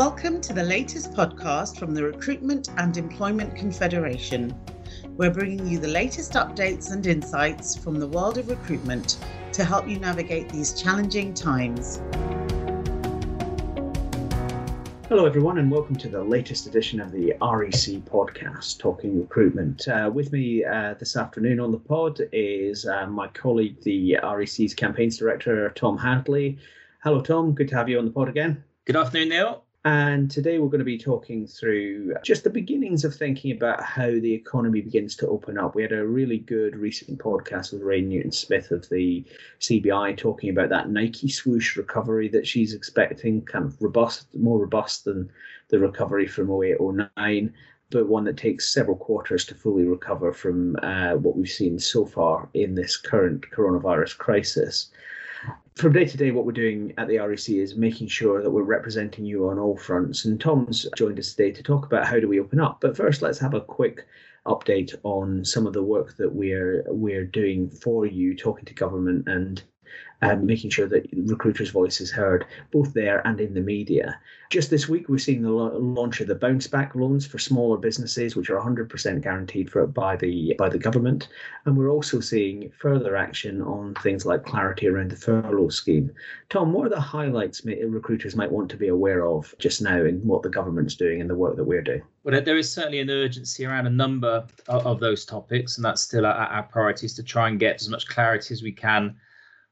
Welcome to the latest podcast from the Recruitment and Employment Confederation. We're bringing you the latest updates and insights from the world of recruitment to help you navigate these challenging times. Hello, everyone, and welcome to the latest edition of the REC podcast, Talking Recruitment. Uh, with me uh, this afternoon on the pod is uh, my colleague, the REC's campaigns director, Tom Hadley. Hello, Tom. Good to have you on the pod again. Good afternoon, Neil. And today we're going to be talking through just the beginnings of thinking about how the economy begins to open up. We had a really good recent podcast with Rain Newton Smith of the CBI talking about that Nike swoosh recovery that she's expecting, kind of robust, more robust than the recovery from 08 09 but one that takes several quarters to fully recover from uh, what we've seen so far in this current coronavirus crisis from day to day, what we're doing at the REC is making sure that we're representing you on all fronts. And Tom's joined us today to talk about how do we open up. But first, let's have a quick update on some of the work that we're we're doing for you, talking to government and um, making sure that recruiters' voice is heard both there and in the media. Just this week, we're seeing the launch of the bounce back loans for smaller businesses, which are 100% guaranteed for by the by the government, and we're also seeing further action on things like clarity around the furlough scheme. Tom, what are the highlights recruiters might want to be aware of just now in what the government's doing and the work that we're doing? Well, there is certainly an urgency around a number of, of those topics, and that's still our, our priorities to try and get as much clarity as we can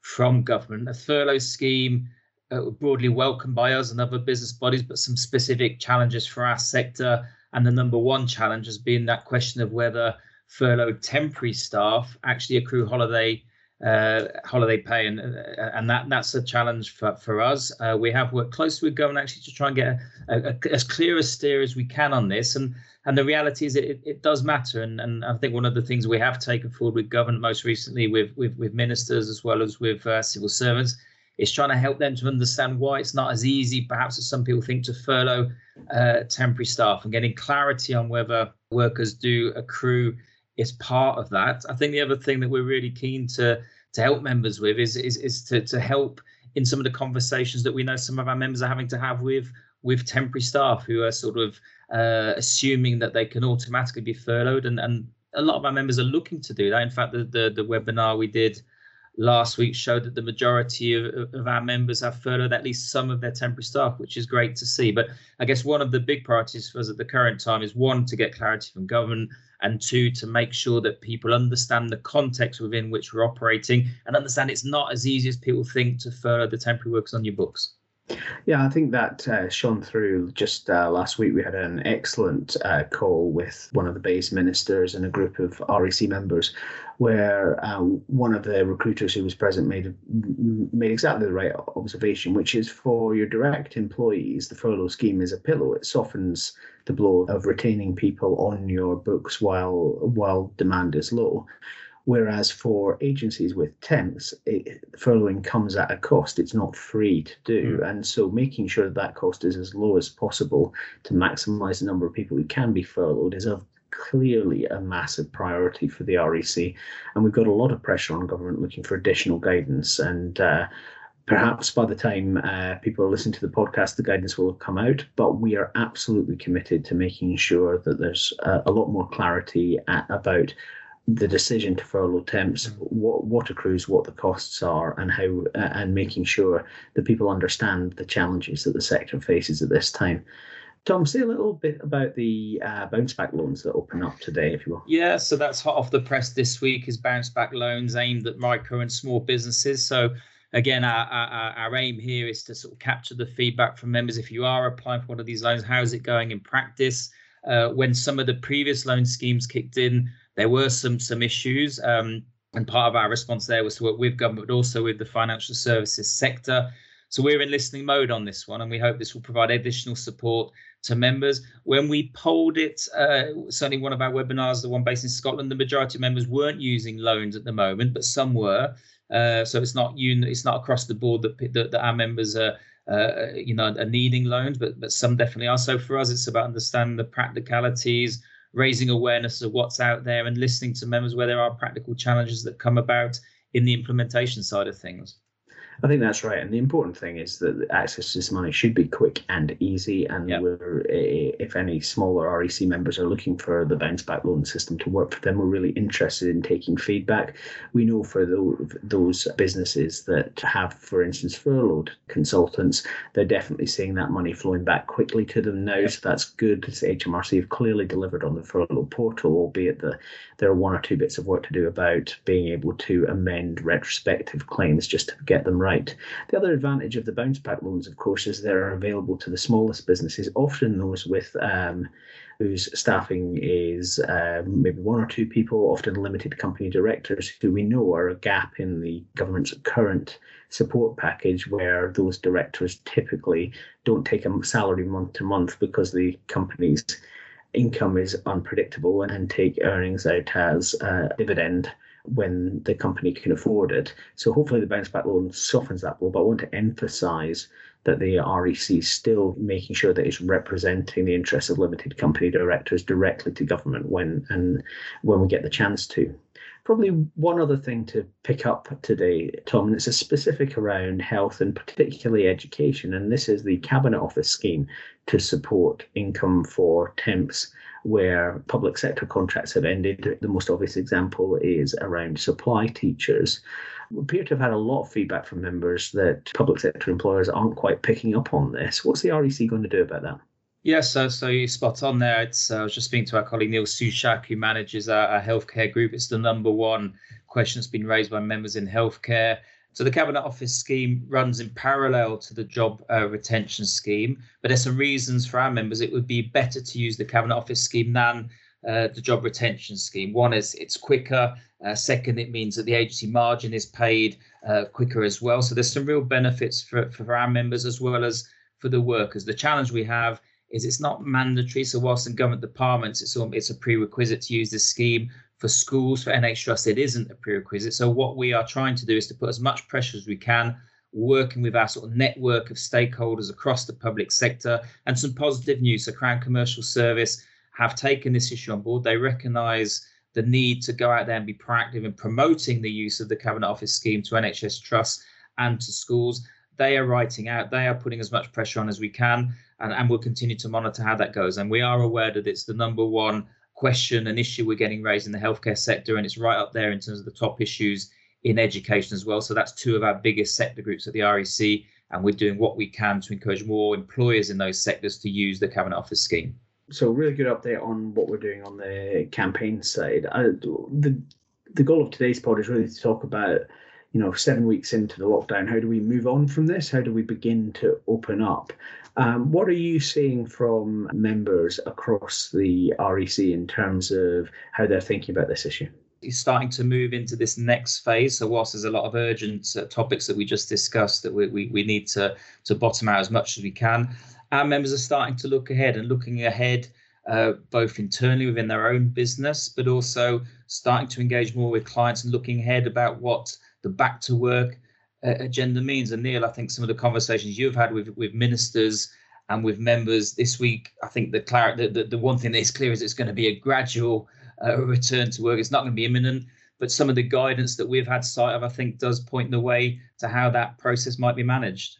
from government. A furlough scheme uh, broadly welcomed by us and other business bodies, but some specific challenges for our sector. And the number one challenge has been that question of whether furloughed temporary staff actually accrue holiday uh, holiday pay, and uh, and that that's a challenge for for us. Uh, we have worked closely with government actually to try and get a, a, as clear a steer as we can on this, and and the reality is it, it does matter, and and I think one of the things we have taken forward with government most recently with with, with ministers as well as with uh, civil servants is trying to help them to understand why it's not as easy perhaps as some people think to furlough uh, temporary staff and getting clarity on whether workers do accrue is part of that. I think the other thing that we're really keen to to help members with is is, is to, to help in some of the conversations that we know some of our members are having to have with with temporary staff who are sort of uh, assuming that they can automatically be furloughed and and a lot of our members are looking to do that. In fact, the the, the webinar we did last week showed that the majority of, of our members have furloughed at least some of their temporary staff, which is great to see. But I guess one of the big priorities for us at the current time is one, to get clarity from government, and two, to make sure that people understand the context within which we're operating and understand it's not as easy as people think to furlough the temporary workers on your books. Yeah, I think that uh, shone through just uh, last week. We had an excellent uh, call with one of the BEIS ministers and a group of REC members, where uh, one of the recruiters who was present made made exactly the right observation, which is for your direct employees, the furlough scheme is a pillow. It softens the blow of retaining people on your books while while demand is low. Whereas for agencies with temps, it, furloughing comes at a cost. It's not free to do. Mm. And so making sure that that cost is as low as possible to maximize the number of people who can be furloughed is of clearly a massive priority for the REC. And we've got a lot of pressure on government looking for additional guidance. And uh, perhaps by the time uh, people are listening to the podcast, the guidance will have come out. But we are absolutely committed to making sure that there's a, a lot more clarity at, about the decision to furlough temps, what what accrues, what the costs are, and how, uh, and making sure that people understand the challenges that the sector faces at this time. Tom, say a little bit about the uh, bounce back loans that open up today, if you will. Yeah, so that's hot off the press this week. Is bounce back loans aimed at micro and small businesses. So again, our, our, our aim here is to sort of capture the feedback from members. If you are applying for one of these loans, how is it going in practice? Uh, when some of the previous loan schemes kicked in, there were some some issues, um, and part of our response there was to work with government, but also with the financial services sector. So we're in listening mode on this one, and we hope this will provide additional support to members. When we polled it, uh, certainly one of our webinars, the one based in Scotland, the majority of members weren't using loans at the moment, but some were. Uh, so it's not un- it's not across the board that that, that our members are. Uh, you know, are needing loans, but but some definitely are. So for us, it's about understanding the practicalities, raising awareness of what's out there and listening to members where there are practical challenges that come about in the implementation side of things. I think that's right. And the important thing is that access to this money should be quick and easy. And yep. we're, eh, eh, if any smaller REC members are looking for the bounce back loan system to work for them, we're really interested in taking feedback. We know for those, those businesses that have, for instance, furloughed consultants, they're definitely seeing that money flowing back quickly to them now. Yep. So that's good. HMRC have clearly delivered on the furlough portal, albeit that there are one or two bits of work to do about being able to amend retrospective claims just to get them right. The other advantage of the bounce back loans, of course, is they're available to the smallest businesses, often those with um, whose staffing is uh, maybe one or two people, often limited company directors, who we know are a gap in the government's current support package, where those directors typically don't take a salary month to month because the company's income is unpredictable and take earnings out as a dividend when the company can afford it. So hopefully the bounce back loan softens that blow. But I want to emphasise that the REC is still making sure that it's representing the interests of limited company directors directly to government when and when we get the chance to. Probably one other thing to pick up today, Tom, and it's a specific around health and particularly education, and this is the Cabinet Office scheme to support income for temps where public sector contracts have ended. The most obvious example is around supply teachers. We appear to have had a lot of feedback from members that public sector employers aren't quite picking up on this. What's the REC going to do about that? Yes, so, so you spot on there. It's, uh, I was just speaking to our colleague Neil Sushak, who manages our, our healthcare group. It's the number one question that's been raised by members in healthcare. So the Cabinet Office scheme runs in parallel to the job uh, retention scheme, but there's some reasons for our members it would be better to use the Cabinet Office scheme than uh, the job retention scheme. One is it's quicker. Uh, second, it means that the agency margin is paid uh, quicker as well. So there's some real benefits for, for our members as well as for the workers. The challenge we have is it's not mandatory. So whilst in government departments, it's it's a prerequisite to use this scheme. For schools, for NH Trust, it isn't a prerequisite. So what we are trying to do is to put as much pressure as we can, working with our sort of network of stakeholders across the public sector, and some positive news. So Crown Commercial Service have taken this issue on board. They recognise the need to go out there and be proactive in promoting the use of the Cabinet Office scheme to NHS trusts and to schools. They are writing out, they are putting as much pressure on as we can and, and we'll continue to monitor how that goes. And we are aware that it's the number one question and issue we're getting raised in the healthcare sector, and it's right up there in terms of the top issues in education as well. So that's two of our biggest sector groups at the REC, and we're doing what we can to encourage more employers in those sectors to use the Cabinet Office scheme. So really good update on what we're doing on the campaign side. I, the the goal of today's pod is really to talk about you know seven weeks into the lockdown how do we move on from this how do we begin to open up um, what are you seeing from members across the REC in terms of how they're thinking about this issue? Is starting to move into this next phase. So whilst there's a lot of urgent uh, topics that we just discussed that we, we, we need to, to bottom out as much as we can, our members are starting to look ahead and looking ahead uh, both internally within their own business, but also starting to engage more with clients and looking ahead about what the back to work uh, agenda means. And Neil, I think some of the conversations you've had with with ministers and with members this week, I think the clar- the, the, the one thing that is clear is it's going to be a gradual uh, return to work. It's not going to be imminent, but some of the guidance that we've had sight of, I think, does point the way to how that process might be managed.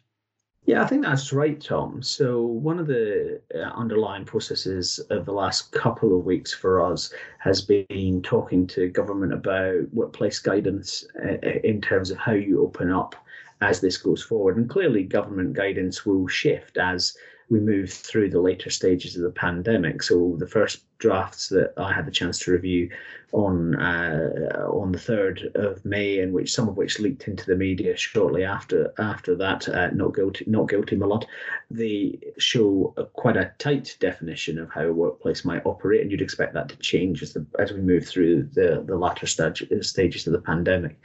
Yeah, I think that's right, Tom. So, one of the uh, underlying processes of the last couple of weeks for us has been talking to government about workplace guidance uh, in terms of how you open up as this goes forward. And clearly, government guidance will shift as we move through the later stages of the pandemic. So the first drafts that I had the chance to review on uh, on the third of May, and which some of which leaked into the media shortly after after that. Uh, not guilty, not guilty, my lord. They show a, quite a tight definition of how a workplace might operate, and you'd expect that to change as the, as we move through the the latter stage, stages of the pandemic.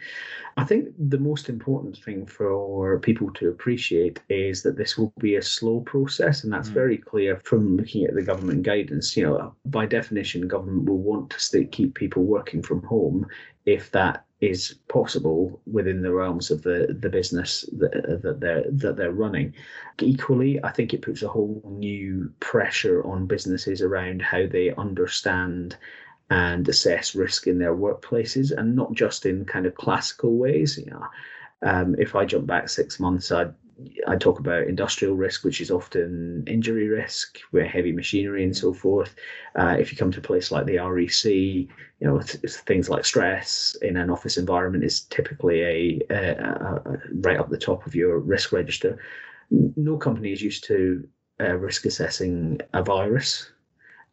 I think the most important thing for people to appreciate is that this will be a slow process, and that's mm. very clear from looking at the government guidance. You know, by definition, government will want to stay, keep people working from home if that is possible within the realms of the, the business that, that they're that they're running. Equally, I think it puts a whole new pressure on businesses around how they understand and assess risk in their workplaces and not just in kind of classical ways. You know, Um, if I jump back six months, I'd I talk about industrial risk, which is often injury risk, where heavy machinery and so forth. Uh, if you come to a place like the REC, you know things like stress in an office environment is typically a, a, a, right up the top of your risk register. No company is used to uh, risk assessing a virus.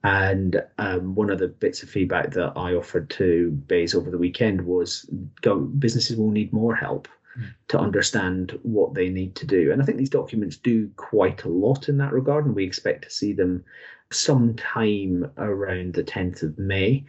And um, one of the bits of feedback that I offered to BEIS over the weekend was go, businesses will need more help Mm. to understand what they need to do. And I think these documents do quite a lot in that regard, and we expect to see them sometime around the 10th of May.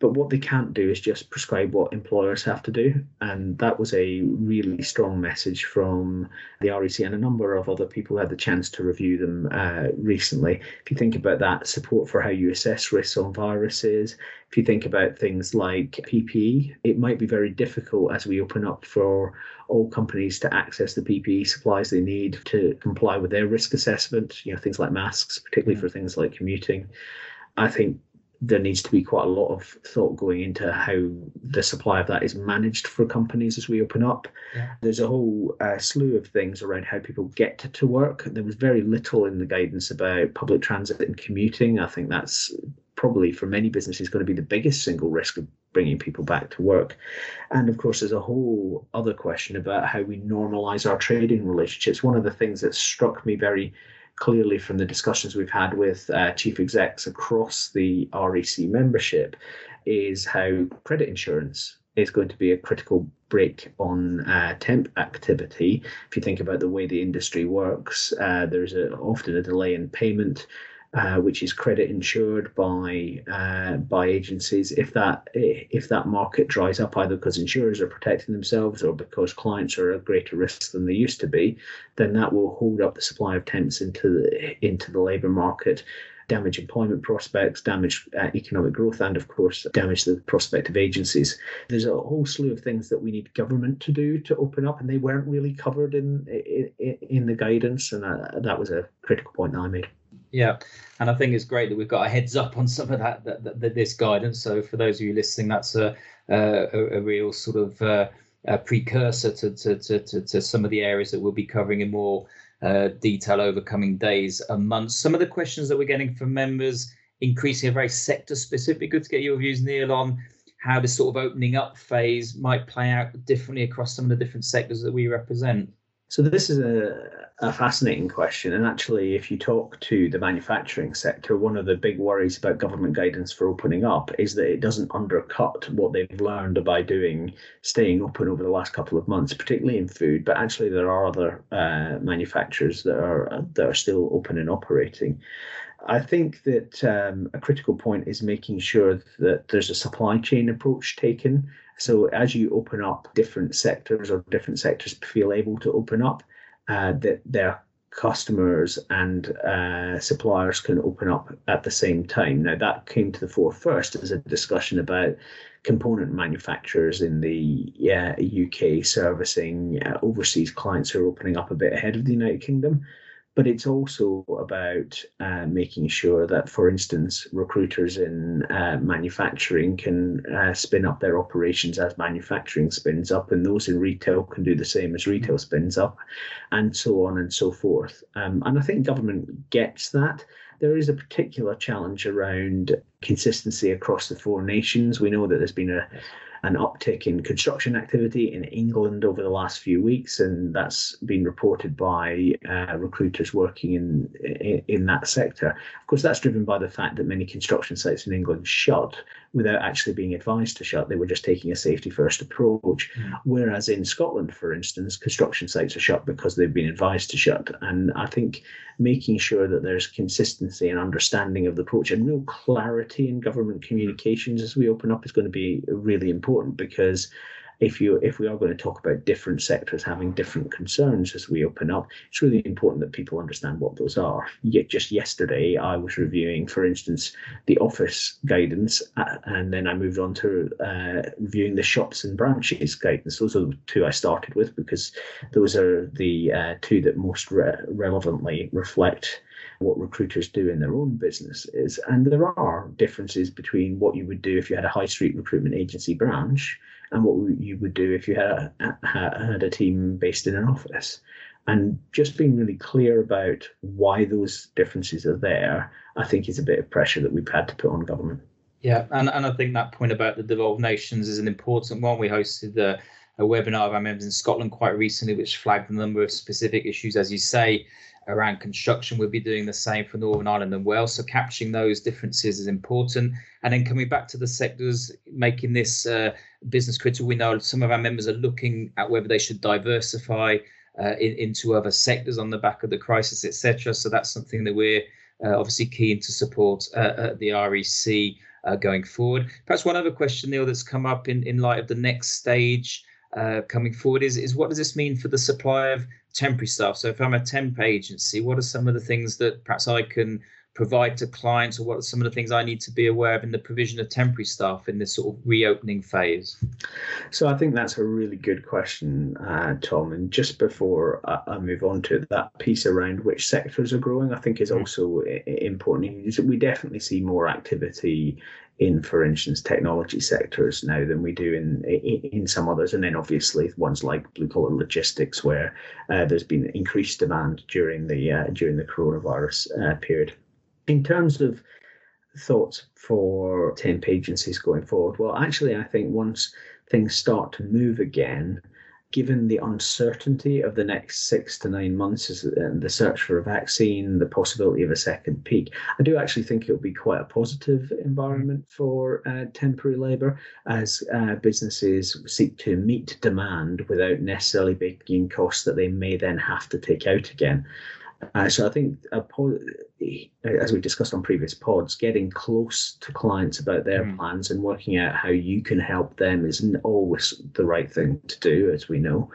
But what they can't do is just prescribe what employers have to do. And that was a really strong message from the REC and a number of other people who had the chance to review them uh, recently. If you think about that, support for how you assess risks on viruses, if you think about things like PPE, it might be very difficult as we open up for all companies to access the PPE supplies they need to comply with their risk assessment, you know, things like masks, particularly for things like commuting. I think there needs to be quite a lot of thought going into how the supply of that is managed for companies as we open up. Yeah. There's a whole uh, slew of things around how people get to, to work. There was very little in the guidance about public transit and commuting. I think that's probably for many businesses going to be the biggest single risk of bringing people back to work. And of course, there's a whole other question about how we normalize our trading relationships. One of the things that struck me very clearly from the discussions we've had with uh, chief execs across the REC membership is how credit insurance is going to be a critical brake on uh, temp activity. If you think about the way the industry works, uh, there's a, often a delay in payment uh, which is credit insured by uh, by agencies. If that if that market dries up, either because insurers are protecting themselves or because clients are at greater risk than they used to be, then that will hold up the supply of temps into the into the labour market. Damage employment prospects, damage uh, economic growth, and of course, damage the prospect of agencies. There's a whole slew of things that we need government to do to open up, and they weren't really covered in in, in the guidance, and uh, that was a critical point that I made. Yeah, and I think it's great that we've got a heads up on some of that, that, that, that this guidance. So for those of you listening, that's a a, a real sort of uh, precursor to, to, to, to, some of the areas that we'll be covering in more uh, detail over coming days and months. Some of the questions that we're getting from members increasingly are very sector specific. Good to get your views, Neil, on how this sort of opening up phase might play out differently across some of the different sectors that we represent. So this is a, a, fascinating question, and actually, if you talk to the manufacturing sector, one of the big worries about government guidance for opening up is that it doesn't undercut what they've learned by doing staying open over the last couple of months, particularly in food. But actually, there are other uh, manufacturers that are that are still open and operating. I think that um, a critical point is making sure that there's a supply chain approach taken so as you open up different sectors or different sectors feel able to open up, uh, that their customers and uh, suppliers can open up at the same time. Now that came to the fore first as a discussion about component manufacturers in the UK servicing uh, overseas clients who are opening up a bit ahead of the United Kingdom but it's also about uh, making sure that, for instance, recruiters in uh, manufacturing can uh, spin up their operations as manufacturing spins up, and those in retail can do the same as retail mm. spins up, and so on and so forth. Um, and I think government gets that. There is a particular challenge around consistency across the four nations. We know that there's been a an uptick in construction activity in England over the last few weeks, and that's been reported by uh, recruiters working in, in, in that sector. Of course, that's driven by the fact that many construction sites in England shut without actually being advised to shut. They were just taking a safety first approach. Mm. Whereas in Scotland, for instance, construction sites are shut because they've been advised to shut. And I think making sure that there's consistency and understanding of the approach and real clarity in government communications as we open up is going to be really important because if you if we are going to talk about different sectors having different concerns as we open up, it's really important that people understand what those are. Yet just yesterday, I was reviewing, for instance, the office guidance, uh, and then I moved on to uh, reviewing the shops and branches guidance. Those are the two I started with because those are the uh, two that most re- relevantly reflect what recruiters do in their own businesses. And there are differences between what you would do if you had a high street recruitment agency branch and what you would do if you had a, had a team based in an office. And just being really clear about why those differences are there, I think is a bit of pressure that we've had to put on government. Yeah, and, and I think that point about the devolved nations is an important one. We hosted a, a webinar of our members in Scotland quite recently, which flagged a number of specific issues, as you say, around construction. We'll be doing the same for Northern Ireland and Wales. So capturing those differences is important. And then coming back to the sectors, making this uh, business critical. We know some of our members are looking at whether they should diversify uh, in, into other sectors on the back of the crisis, etc. So that's something that we're uh, obviously keen to support uh, at the REC uh, going forward. Perhaps one other question, Neil, that's come up in, in light of the next stage uh, coming forward is, is what does this mean for the supply of temporary staff? So if I'm a temp agency, what are some of the things that perhaps I can provide to clients or what are some of the things I need to be aware of in the provision of temporary staff in this sort of reopening phase? So I think that's a really good question, uh, Tom. And just before I, move on to that piece around which sectors are growing, I think is mm. also important. We definitely see more activity in, for instance, technology sectors now than we do in in, some others, and then obviously ones like blue collar logistics, where uh, there's been increased demand during the uh, during the coronavirus uh, period. In terms of thoughts for temp agencies going forward, well, actually, I think once things start to move again, given the uncertainty of the next six to nine months and the search for a vaccine, the possibility of a second peak, I do actually think it will be quite a positive environment for uh, temporary labour as uh, businesses seek to meet demand without necessarily baking costs that they may then have to take out again. Uh, so I think, uh, as we discussed on previous pods, getting close to clients about their mm. plans and working out how you can help them isn't always the right thing to do, as we know.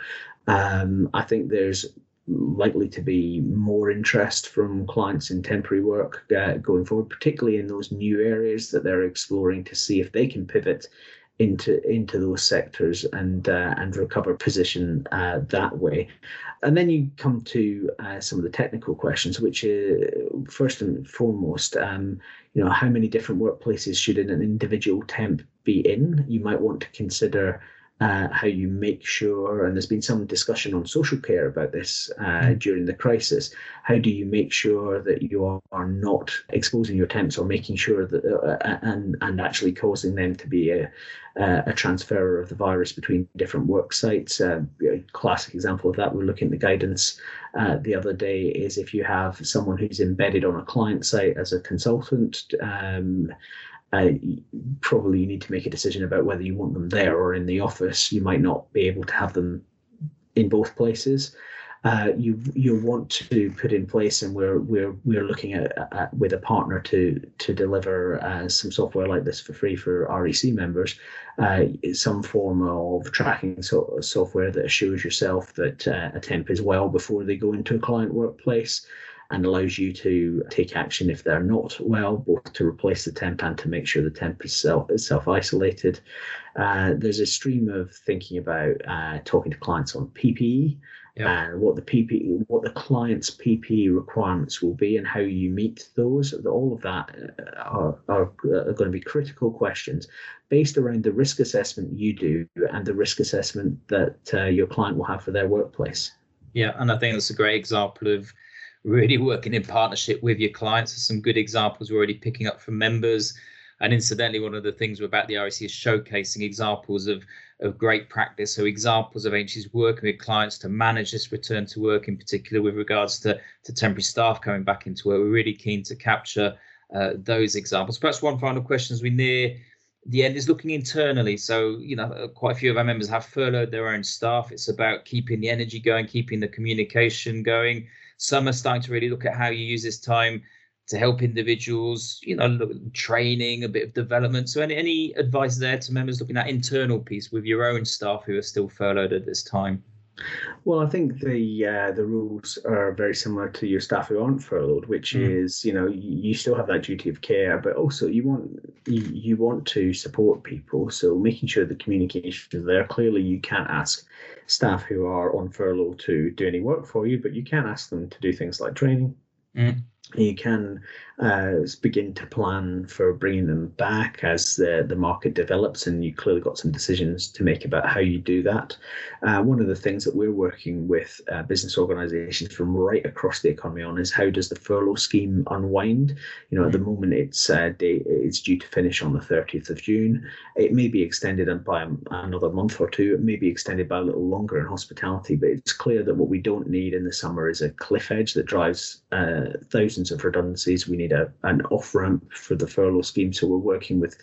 Um, I think there's likely to be more interest from clients in temporary work uh, going forward, particularly in those new areas that they're exploring to see if they can pivot into into those sectors and uh, and recover position uh, that way. And then you come to uh, some of the technical questions, which are first and foremost, um, you know, how many different workplaces should an individual temp be in? You might want to consider uh, how you make sure, and there's been some discussion on social care about this uh, mm. during the crisis. How do you make sure that you are not exposing your temps or making sure that uh, and and actually causing them to be a, a transfer of the virus between different work sites? Uh, a classic example of that, we're looking at the guidance uh, the other day, is if you have someone who's embedded on a client site as a consultant. Um, uh, probably you need to make a decision about whether you want them there or in the office. You might not be able to have them in both places. Uh, you you want to put in place, and we're we're we're looking at, at with a partner to to deliver uh, some software like this for free for REC members, uh, some form of tracking so, software that assures yourself that uh, a temp is well before they go into a client workplace and allows you to take action if they're not well, both to replace the temp and to make sure the temp is self self isolated. Uh, there's a stream of thinking about uh, talking to clients on PPE. and what the PPE, what the client's PPE requirements will be, and how you meet those. All of that uh, are, are, are going to be critical questions based around the risk assessment you do and the risk assessment that uh, your client will have for their workplace. Yeah, and I think that's a great example of really working in partnership with your clients. There's some good examples we're already picking up from members. And incidentally, one of the things about the REC is showcasing examples of, of great practice. So examples of agencies working with clients to manage this return to work, in particular with regards to, to temporary staff coming back into work. We're really keen to capture uh, those examples. Perhaps one final question as we near the end is looking internally. So, you know, quite a few of our members have furloughed their own staff. It's about keeping the energy going, keeping the communication going. Some are starting to really look at how you use this time to help individuals, you know, look, training, a bit of development. So, any, any advice there to members looking at internal piece with your own staff who are still furloughed at this time? Well, I think the uh, the rules are very similar to your staff who aren't furloughed, which mm. is you know you, still have that duty of care, but also you want you, you want to support people. So making sure the communication is there. Clearly, you can't ask staff who are on furlough to do any work for you, but you can ask them to do things like training. Mm. You can uh, begin to plan for bringing them back as the, the market develops, and you clearly got some decisions to make about how you do that. Uh, one of the things that we're working with uh, business organisations from right across the economy on is how does the furlough scheme unwind? You know, at the mm. moment it's uh, day, it's due to finish on the 30th of June. It may be extended by another month or two. It may be extended by a little longer in hospitality, but it's clear that what we don't need in the summer is a cliff edge that drives uh, thousands of redundancies. We need need a, an off ramp for the furlough scheme. So we're working with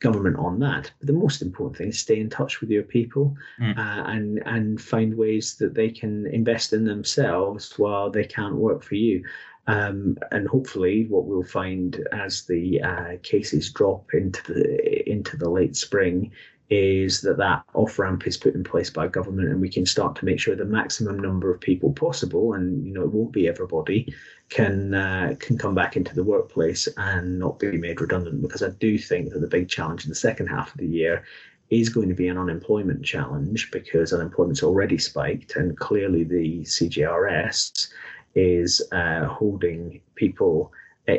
government on that. But the most important thing is stay in touch with your people mm. uh, and and find ways that they can invest in themselves while they can't work for you. Um, and hopefully, what we'll find as the uh, cases drop into the into the late spring is that that off ramp is put in place by government, and we can start to make sure the maximum number of people possible, and you know it won't be everybody, can uh, can come back into the workplace and not be made redundant. Because I do think that the big challenge in the second half of the year is going to be an unemployment challenge because unemployment's already spiked, and clearly the CJRS is uh, holding people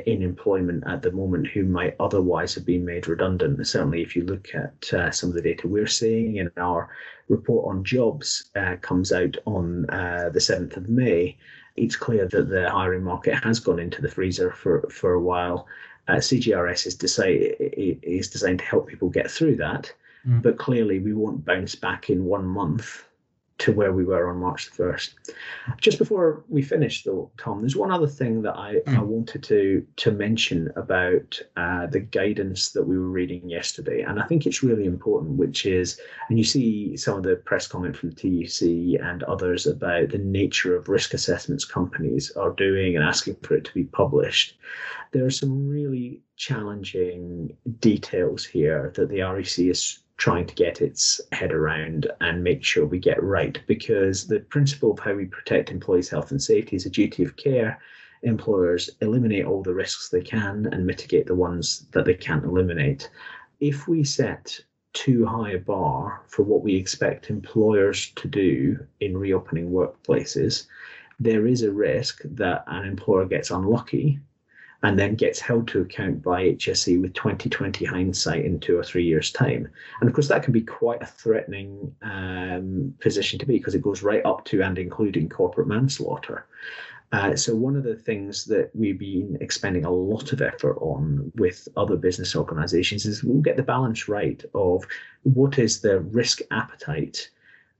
in employment at the moment who might otherwise have been made redundant. Certainly, if you look at uh, some of the data we're seeing in our report on jobs uh, comes out on uh, the 7th of May, it's clear that the hiring market has gone into the freezer for, for a while. Uh, CJRS is, decide, is designed to help people get through that, mm. but clearly we won't bounce back in one month to where we were on March the 1st. Just before we finish, though, Tom, there's one other thing that I, mm. I wanted to, to mention about uh, the guidance that we were reading yesterday. And I think it's really important, which is, and you see some of the press comment from the TUC and others about the nature of risk assessments companies are doing and asking for it to be published. There are some really challenging details here that the REC is trying to get its head around and make sure we get right because the principle of how we protect employees' health and safety is a duty of care. Employers eliminate all the risks they can and mitigate the ones that they can't eliminate. If we set too high a bar for what we expect employers to do in reopening workplaces, there is a risk that an employer gets unlucky and then gets held to account by HSE with 2020 hindsight in two or three years' time. And of course, that can be quite a threatening um, position to be because it goes right up to and including corporate manslaughter. Uh, so, one of the things that we've been expending a lot of effort on with other business organizations is we'll get the balance right of what is the risk appetite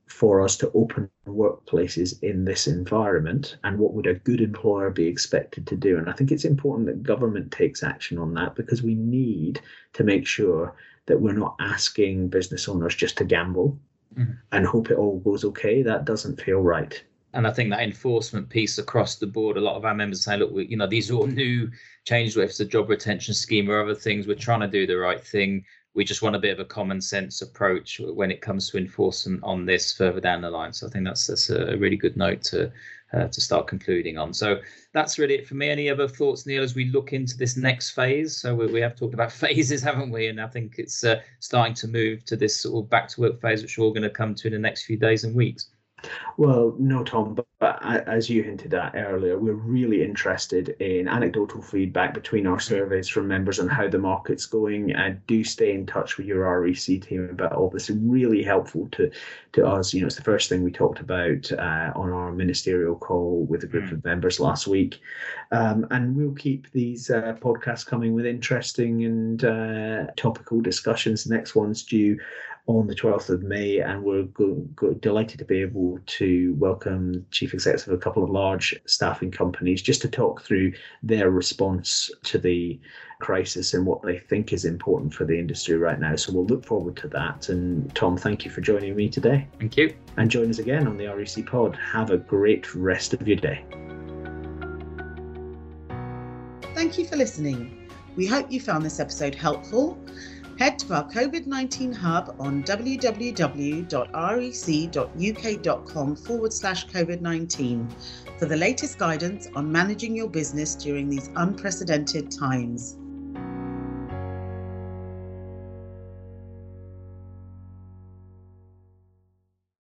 for us to open workplaces in this environment and what would a good employer be expected to do and i think it's important that government takes action on that because we need to make sure that we're not asking business owners just to gamble mm-hmm. and hope it all goes okay that doesn't feel right and I think that enforcement piece across the board, a lot of our members say, look, we, you know, these are all new changes, whether it's a job retention scheme or other things. We're trying to do the right thing we just want a bit of a common sense approach when it comes to enforcement on this further down the line. So I think that's that's a really good note to uh, to start concluding on. So that's really it for me. Any other thoughts, Neil, as we look into this next phase? So we, we have talked about phases, haven't we? And I think it's uh, starting to move to this sort of back to work phase, which we're all going to come to in the next few days and weeks. Well, no, Tom, but, but, as you hinted at earlier, we're really interested in anecdotal feedback between our surveys from members on how the market's going. And do stay in touch with your REC team about all this. It's really helpful to to us. You know, it's the first thing we talked about uh, on our ministerial call with a group mm. of members last week. Um, and we'll keep these uh, podcasts coming with interesting and uh, topical discussions. The next one's due on the 12th of May, and we're go, go, delighted to be able to welcome chief execs of a couple of large staffing companies just to talk through their response to the crisis and what they think is important for the industry right now. So we'll look forward to that. And Tom, thank you for joining me today. Thank you. And join us again on the REC Pod. Have a great rest of your day. Thank you for listening. We hope you found this episode helpful Head to our COVID 19 hub on www.rec.uk.com forward slash COVID 19 for the latest guidance on managing your business during these unprecedented times.